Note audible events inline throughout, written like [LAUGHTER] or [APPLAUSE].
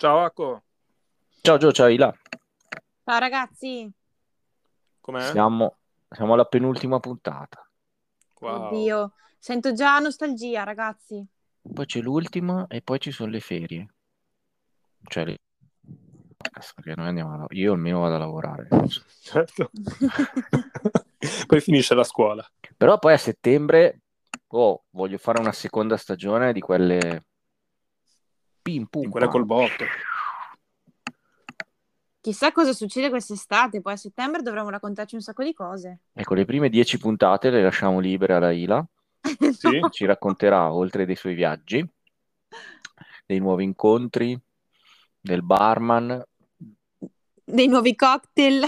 Ciao Acco, Ciao Gio, ciao Ila. Ciao ragazzi, com'è? Siamo, siamo alla penultima puntata. Wow. oddio, sento già nostalgia ragazzi. Poi c'è l'ultima e poi ci sono le ferie. Cioè, le... perché noi andiamo a... Io almeno vado a lavorare. Certo. [LAUGHS] Poi finisce la scuola. Però poi a settembre, oh, voglio fare una seconda stagione di quelle... Pim pum quella col botto. Chissà cosa succede quest'estate, poi a settembre dovremo raccontarci un sacco di cose. Ecco, le prime dieci puntate le lasciamo libere alla Ila. [LAUGHS] Sì? No. Ci racconterà, oltre dei suoi viaggi, dei nuovi incontri, del barman, Dei nuovi cocktail.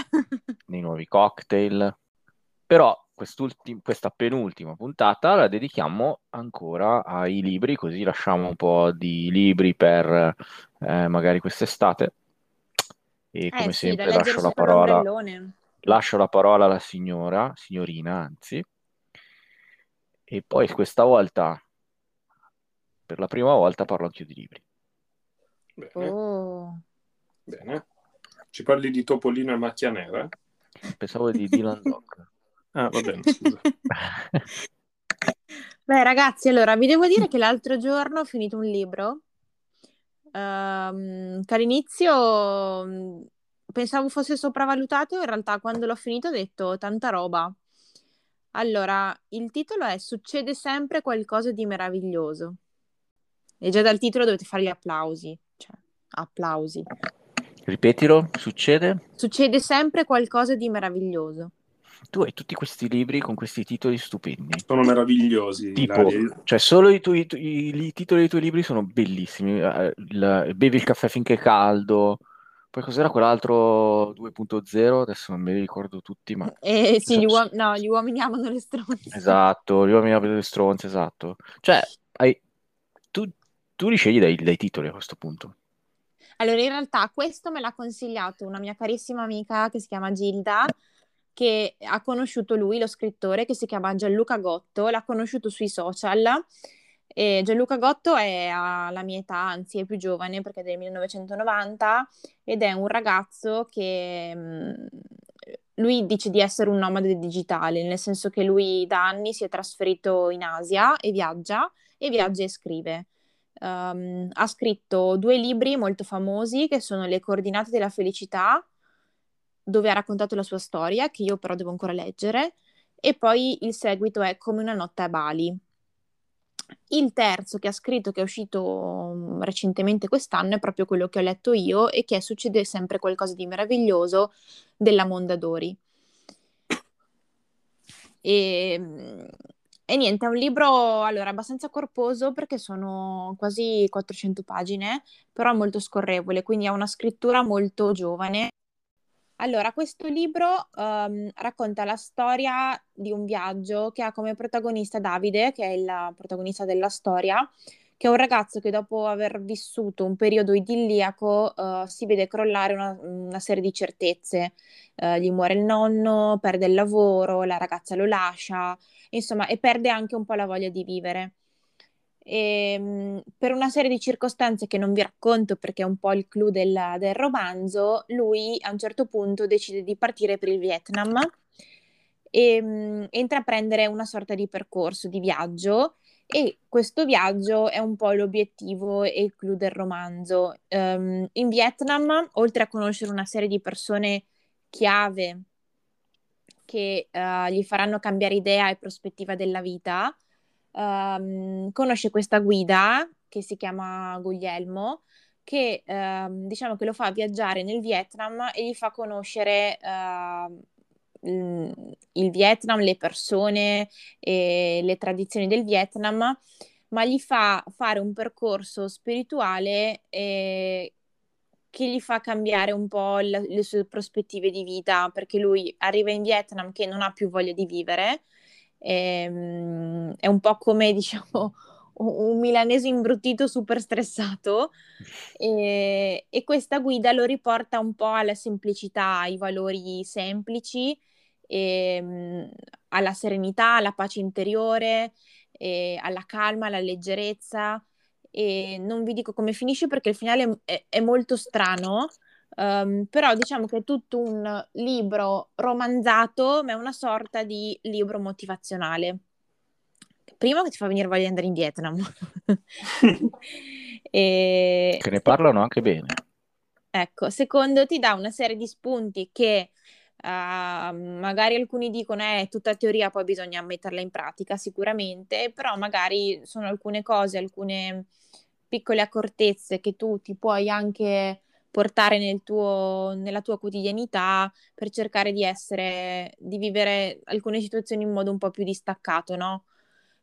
dei nuovi cocktail. Però questa penultima puntata la dedichiamo ancora ai libri, così lasciamo un po' di libri per eh, magari quest'estate. E come Eh sì, sempre lascio la parola, lascio la parola alla signora, signorina anzi, e poi questa volta, per la prima volta, parlo anch'io di libri. Bene, Oh. bene. Ci parli di Topolino e Macchia Nera? Pensavo di Dylan Dog. Ah, va bene, scusa. [LAUGHS] Beh, ragazzi, allora vi devo dire che l'altro giorno ho finito un libro ehm, che all'inizio mh, pensavo fosse sopravvalutato, in realtà quando l'ho finito ho detto tanta roba. Allora, il titolo è Succede sempre qualcosa di meraviglioso. E già dal titolo dovete fare gli applausi, cioè, applausi. Ripetilo, succede? Succede sempre qualcosa di meraviglioso. Tu hai tutti questi libri con questi titoli stupendi. Sono meravigliosi. Tipo, cioè solo i, tuoi- i- i titoli dei tuoi libri sono bellissimi. Eh, il- bevi il caffè finché è caldo. Poi cos'era quell'altro 2.0? Adesso non me li ricordo tutti, ma... E sì, gli, Esatto. uom- no, gli uomini amano le stronze. Esatto, gli uomini abitano le stronze, esatto. Cioè, hai- tu, tu li scegli dai, dai titoli a questo punto. Allora, in realtà questo me l'ha consigliato una mia carissima amica che si chiama Gilda, che ha conosciuto lui, lo scrittore, che si chiama Gianluca Gotto, l'ha conosciuto sui social. E Gianluca Gotto è alla mia età, anzi è più giovane perché è del 1990 ed è un ragazzo che mh, lui dice di essere un nomade digitale, nel senso che lui da anni si è trasferito in Asia e viaggia, e viaggia e scrive. Um, ha scritto due libri molto famosi che sono Le coordinate della felicità, dove ha raccontato la sua storia, che io però devo ancora leggere, e poi il seguito è Come una notte a Bali. Il terzo che ha scritto, che è uscito um, recentemente quest'anno, è proprio quello che ho letto io e che è Succede sempre qualcosa di meraviglioso della Mondadori. E, e niente, è un libro allora abbastanza corposo perché sono quasi 400 pagine, però molto scorrevole, quindi ha una scrittura molto giovane. Allora, questo libro ehm, racconta la storia di un viaggio che ha come protagonista Davide, che è il protagonista della storia, che è un ragazzo che dopo aver vissuto un periodo idilliaco eh, si vede crollare una, una serie di certezze. Eh, gli muore il nonno, perde il lavoro, la ragazza lo lascia, insomma, e perde anche un po' la voglia di vivere. E, mh, per una serie di circostanze che non vi racconto perché è un po' il clou del, del romanzo, lui a un certo punto decide di partire per il Vietnam e mh, intraprendere una sorta di percorso di viaggio e questo viaggio è un po' l'obiettivo e il clou del romanzo. Ehm, in Vietnam, oltre a conoscere una serie di persone chiave che eh, gli faranno cambiare idea e prospettiva della vita, ehm, conosce questa guida che si chiama Guglielmo, che ehm, diciamo che lo fa viaggiare nel Vietnam e gli fa conoscere ehm, il Vietnam, le persone e le tradizioni del Vietnam, ma gli fa fare un percorso spirituale eh, che gli fa cambiare un po' il- le sue prospettive di vita, perché lui arriva in Vietnam che non ha più voglia di vivere, ehm, è un po' come, [LAUGHS] diciamo, un milanese imbruttito super stressato. E, e questa guida lo riporta un po' alla semplicità, ai valori semplici, ehm, alla serenità, alla pace interiore, e alla calma, alla leggerezza. E non vi dico come finisce perché il finale è, è molto strano, um, però diciamo che è tutto un libro romanzato, ma è una sorta di libro motivazionale. Primo che ti fa venire voglia di andare in Vietnam. [LAUGHS] e... Che ne parlano anche bene. Ecco, secondo ti dà una serie di spunti che Uh, magari alcuni dicono è eh, tutta teoria, poi bisogna metterla in pratica sicuramente, però magari sono alcune cose, alcune piccole accortezze che tu ti puoi anche portare nel tuo, nella tua quotidianità per cercare di essere, di vivere alcune situazioni in modo un po' più distaccato, no?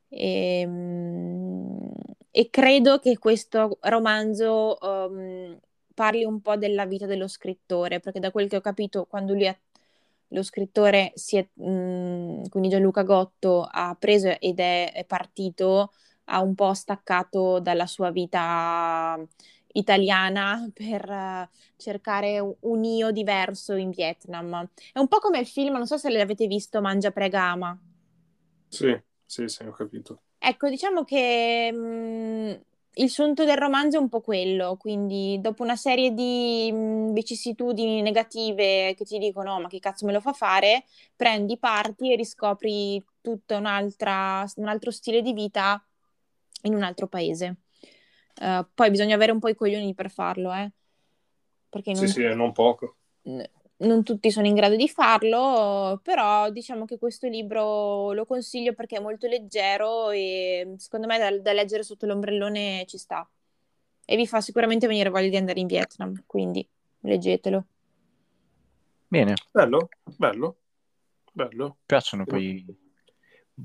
E, ehm, e credo che questo romanzo um, parli un po' della vita dello scrittore, perché da quel che ho capito, quando lui ha lo scrittore si è, mh, mm, quindi Gianluca Gotto ha preso ed è, è partito, ha un po' staccato dalla sua vita italiana per uh, cercare un io diverso in Vietnam. È un po' come il film, non so se l'avete visto, Mangia Pregama. Sì, sì, sì, ho capito. Ecco, diciamo che mh, mm, il sunto del romanzo è un po' quello, quindi dopo una serie di mh, vicissitudini negative che ti dicono no, ma che cazzo me lo fa fare, prendi, parti e riscopri tutto un altro stile di vita in un altro paese. Uh, poi bisogna avere un po' i coglioni per farlo, eh? Perché non... Sì, sì, non poco non tutti sono in grado di farlo, però diciamo che questo libro lo consiglio perché è molto leggero e secondo me da, da leggere sotto l'ombrellone ci sta. E vi fa sicuramente venire voglia di andare in Vietnam, quindi leggetelo. Bene. Bello, bello, bello. Piacciono poi i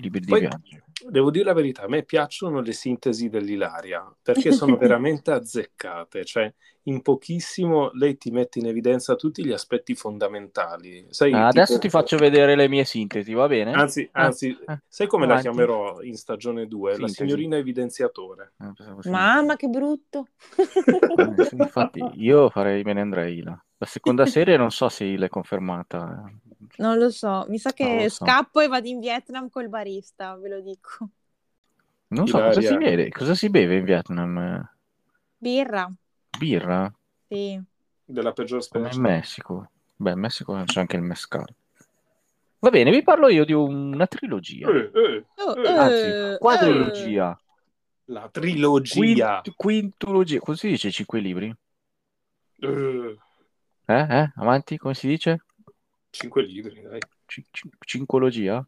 libri di poi, viaggio. Devo dire la verità, a me piacciono le sintesi dell'Ilaria perché sono [LAUGHS] veramente azzeccate, cioè in pochissimo lei ti mette in evidenza tutti gli aspetti fondamentali. Sai, ah, adesso ti faccio vedere le mie sintesi, va bene? Anzi, ah, anzi ah, sai come avanti. la chiamerò in stagione 2? La signorina evidenziatore. Ah, Mamma, che brutto! Eh, infatti, io farei, me ne andrei là. La seconda [LAUGHS] serie non so se l'è confermata. Non lo so, mi sa che so. scappo e vado in Vietnam col barista, ve lo dico. Non so, cosa si, beve? cosa si beve in Vietnam? Birra. Birra? Sì. Della peggior specie. Come in Messico. Beh, in Messico c'è anche il mescal. Va bene, vi parlo io di una trilogia. Eh, eh, oh, eh. Anzi, quadrilogia. La trilogia. Quint- quintologia. Come si dice cinque libri? Eh. Eh, eh? Avanti, come si dice? Cinque libri, dai. C- c- cincologia?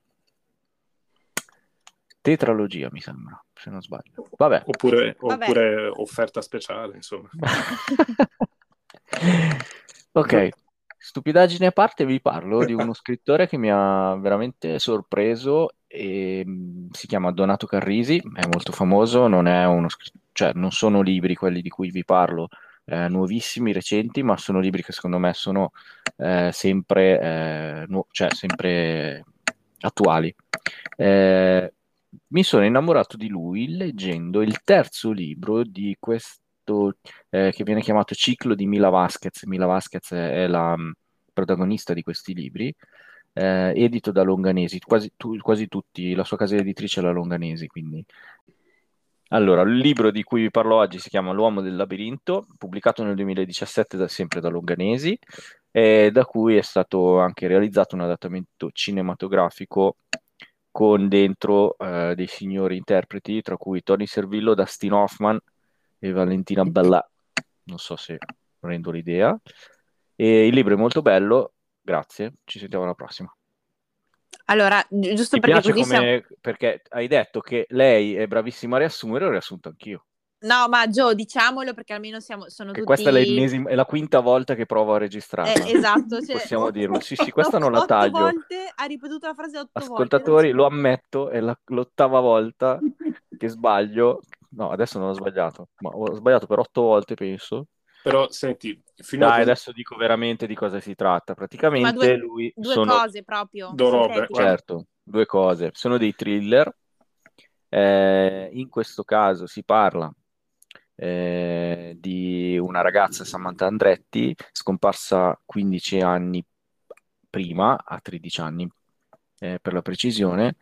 Tetralogia, mi sembra, se non sbaglio. Vabbè. Oppure, Vabbè. oppure offerta speciale, insomma. [LAUGHS] ok, stupidaggine a parte, vi parlo di uno scrittore che mi ha veramente sorpreso e mm, si chiama Donato Carrisi, è molto famoso, non è uno cioè non sono libri quelli di cui vi parlo, eh, nuovissimi, recenti, ma sono libri che secondo me sono eh, sempre, eh, nu- cioè, sempre attuali. Eh, mi sono innamorato di lui leggendo il terzo libro di questo eh, che viene chiamato Ciclo di Mila Vasquez. Mila Vasquez è la mm, protagonista di questi libri. Eh, edito da Longanesi, quasi, tu, quasi, tutti, la sua casa editrice è la Longanesi, quindi allora, il libro di cui vi parlo oggi si chiama L'uomo del labirinto, pubblicato nel 2017 da, sempre da Longanesi, e da cui è stato anche realizzato un adattamento cinematografico con dentro eh, dei signori interpreti, tra cui Tony Servillo, Dustin Hoffman e Valentina Bella. Non so se rendo l'idea. E il libro è molto bello, grazie, ci sentiamo alla prossima. Allora, giusto Ti perché come... siamo... Perché hai detto che lei è bravissima a riassumere, ho riassunto anch'io. No, ma Gio, diciamolo perché almeno siamo, sono che tutti... Questa è, è, la quinta volta che provo a registrare. Eh, esatto. Cioè, Possiamo [LAUGHS] dirlo. Sì, sì, questa non la taglio. Volte, ha ripetuto la frase otto Ascoltatori, volte. lo ammetto, è la, l'ottava volta che sbaglio. No, adesso non ho sbagliato, ma ho sbagliato per otto volte, penso. Però senti, fino Dai, a... adesso dico veramente di cosa si tratta. Praticamente due, lui due sono... cose proprio. Due certo, due cose. Sono dei thriller. Eh, in questo caso si parla eh, di una ragazza, Samantha Andretti, scomparsa 15 anni prima, a 13 anni eh, per la precisione,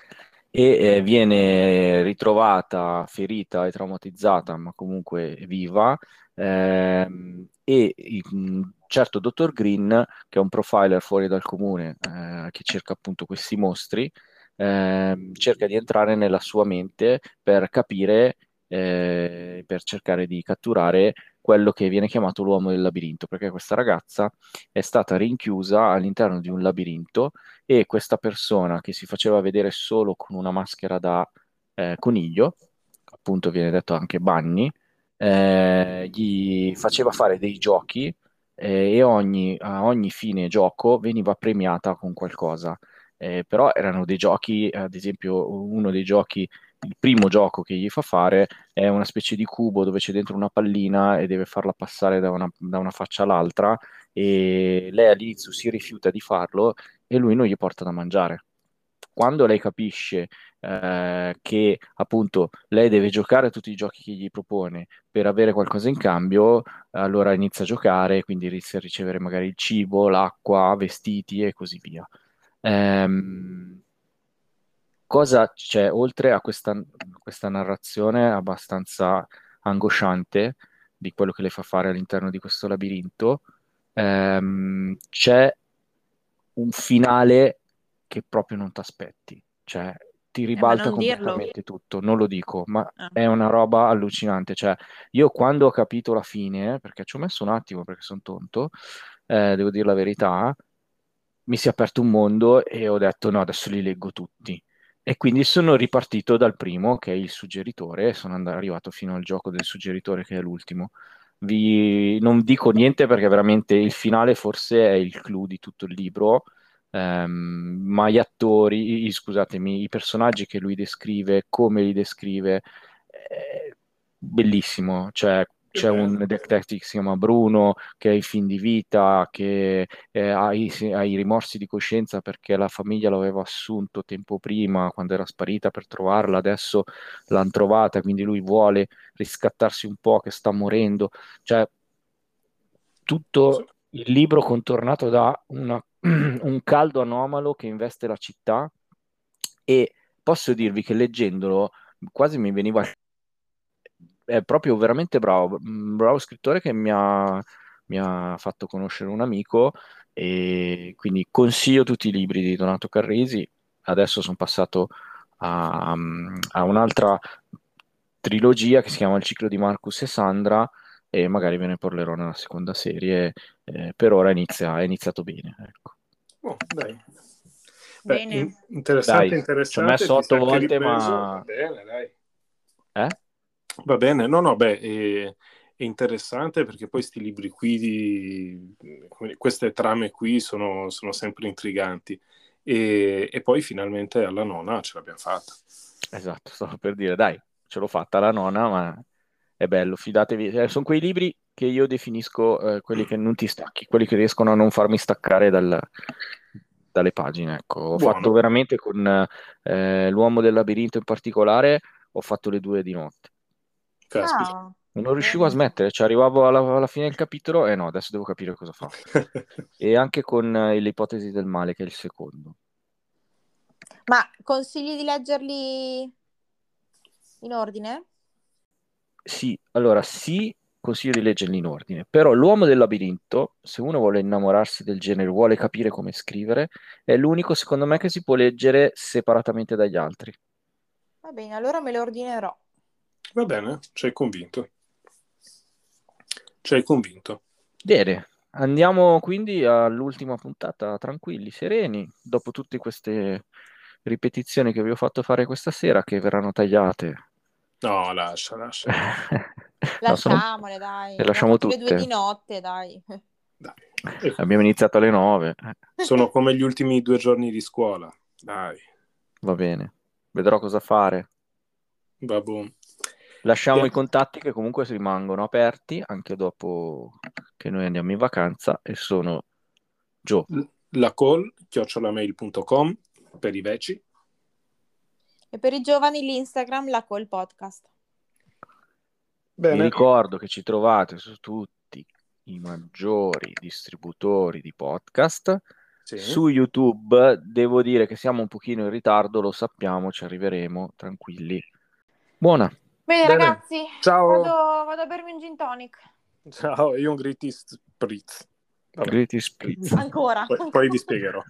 e eh, viene ritrovata ferita e traumatizzata, ma comunque viva, ehm, e un certo dottor Green, che è un profiler fuori dal comune, eh, che cerca appunto questi mostri, eh, cerca di entrare nella sua mente per capire, eh, per cercare di catturare quello che viene chiamato l'uomo del labirinto, perché questa ragazza è stata rinchiusa all'interno di un labirinto e questa persona che si faceva vedere solo con una maschera da eh, coniglio, appunto viene detto anche Bunny, eh, gli faceva fare dei giochi eh, e ogni, a ogni fine gioco veniva premiata con qualcosa. Eh, però erano dei giochi, ad esempio uno dei giochi, il primo gioco che gli fa fare è una specie di cubo dove c'è dentro una pallina e deve farla passare da una, da una faccia all'altra e lei all'inizio si rifiuta di farlo e lui non gli porta da mangiare. Quando lei capisce eh, che appunto lei deve giocare a tutti i giochi che gli propone per avere qualcosa in cambio, allora inizia a giocare, quindi inizia a ricevere magari il cibo, l'acqua, vestiti e così via. Ehm, cosa c'è oltre a questa, questa narrazione abbastanza angosciante di quello che le fa fare all'interno di questo labirinto? Ehm, c'è un finale che proprio non ti aspetti, cioè ti ribalta Eh, non dirlo. completamente tutto, non lo dico, ma Ah. è una roba allucinante, cioè io quando ho capito la fine, perché ci ho messo un attimo perché sono tonto, eh, devo dire la verità, mi si è aperto un mondo e ho detto no, adesso li leggo tutti. E quindi sono ripartito dal primo, che è il suggeritore, sono andato, arrivato fino al gioco del suggeritore, che è l'ultimo. Vi... Non dico niente perché veramente il finale forse è il clou di tutto il libro, ehm, ma gli attori, scusatemi, i personaggi che lui descrive, come li descrive, è bellissimo. Cioè, c'è un detective che si chiama Bruno, che ha i fin di vita, che eh, ha i, ha i rimorsi di coscienza perché la famiglia l'aveva assunto tempo prima, quando era sparita per trovarla, adesso l'hanno trovata, quindi lui vuole riscattarsi un po', che sta morendo. Cioè, tutto il libro contornato da una- [CLEARS THROAT] un caldo anomalo che investe la città. E posso dirvi che leggendolo quasi mi veniva è proprio veramente bravo, un bravo scrittore che mi ha, mi ha fatto conoscere un amico e quindi consiglio tutti i libri di Donato Carrisi. Adesso sono passato a, a un'altra trilogia che si chiama Il ciclo di Marcus e Sandra e magari ve ne parlerò nella seconda serie. Eh, per ora inizia, è iniziato bene. Ecco. Oh, dai. Beh, Bene. in- interessante, Dai, ci ho interessante. messo otto volte, ripreso. ma- bene, dai. Eh? Va bene, no, no, beh, è, è interessante perché poi questi libri qui, di- queste trame qui sono, sono sempre intriganti. E, e poi finalmente alla nona ce l'abbiamo fatta. Esatto, stavo per dire, dai, ce l'ho fatta la nonna, ma è bello, fidatevi. Eh, sono quei libri che io definisco eh, quelli che non ti stacchi, quelli che riescono a non farmi staccare dal- dalle pagine. Ecco, ho Buono. fatto veramente con eh, L'uomo del labirinto in particolare, ho fatto le due di notte. Caspita. Ah, Non riuscivo a smettere, cioè arrivavo alla, alla fine del capitolo e no, adesso devo capire cosa fa. [LAUGHS] E anche con eh, l'ipotesi del male, che è il secondo. Ma consigli di leggerli in ordine? Sì, allora sì, consiglio di leggerli in ordine, però L'uomo del labirinto, se uno vuole innamorarsi del genere, vuole capire come scrivere, è l'unico secondo me che si può leggere separatamente dagli altri. Va bene, allora me lo ordinerò. Va bene, ci hai convinto. Ci hai convinto. Bene, andiamo quindi all'ultima puntata, tranquilli, sereni, dopo tutte queste ripetizioni che vi ho fatto fare questa sera, che verranno tagliate. No, lascia, lascia. No, [LAUGHS] sono- Lasciamole, dai. le lasciamo fatto le due tutte. di notte, dai. Dai. [LAUGHS] Abbiamo iniziato alle 9, Sono come gli ultimi due giorni di scuola. Dai, va bene, vedrò cosa fare. va buon. Lasciamo Eh. i contatti che comunque rimangono aperti anche dopo che noi andiamo in vacanza e sono Gio, La call, chiocciolamail.com per i veci. E per i giovani l'Instagram, la Call Podcast. vi Bene, ricordo che ci trovate su tutti i maggiori distributori di podcast sì. su YouTube. Devo dire che siamo un pochino in ritardo, lo sappiamo, ci arriveremo, tranquilli. Buona. Bene, Bene. ragazzi, Ciao. Vado, vado, a bermi un gin tonic. Ciao, io un Gritty Spritz. Gritty Spritz. Ancora. Poi, poi vi spiegherò.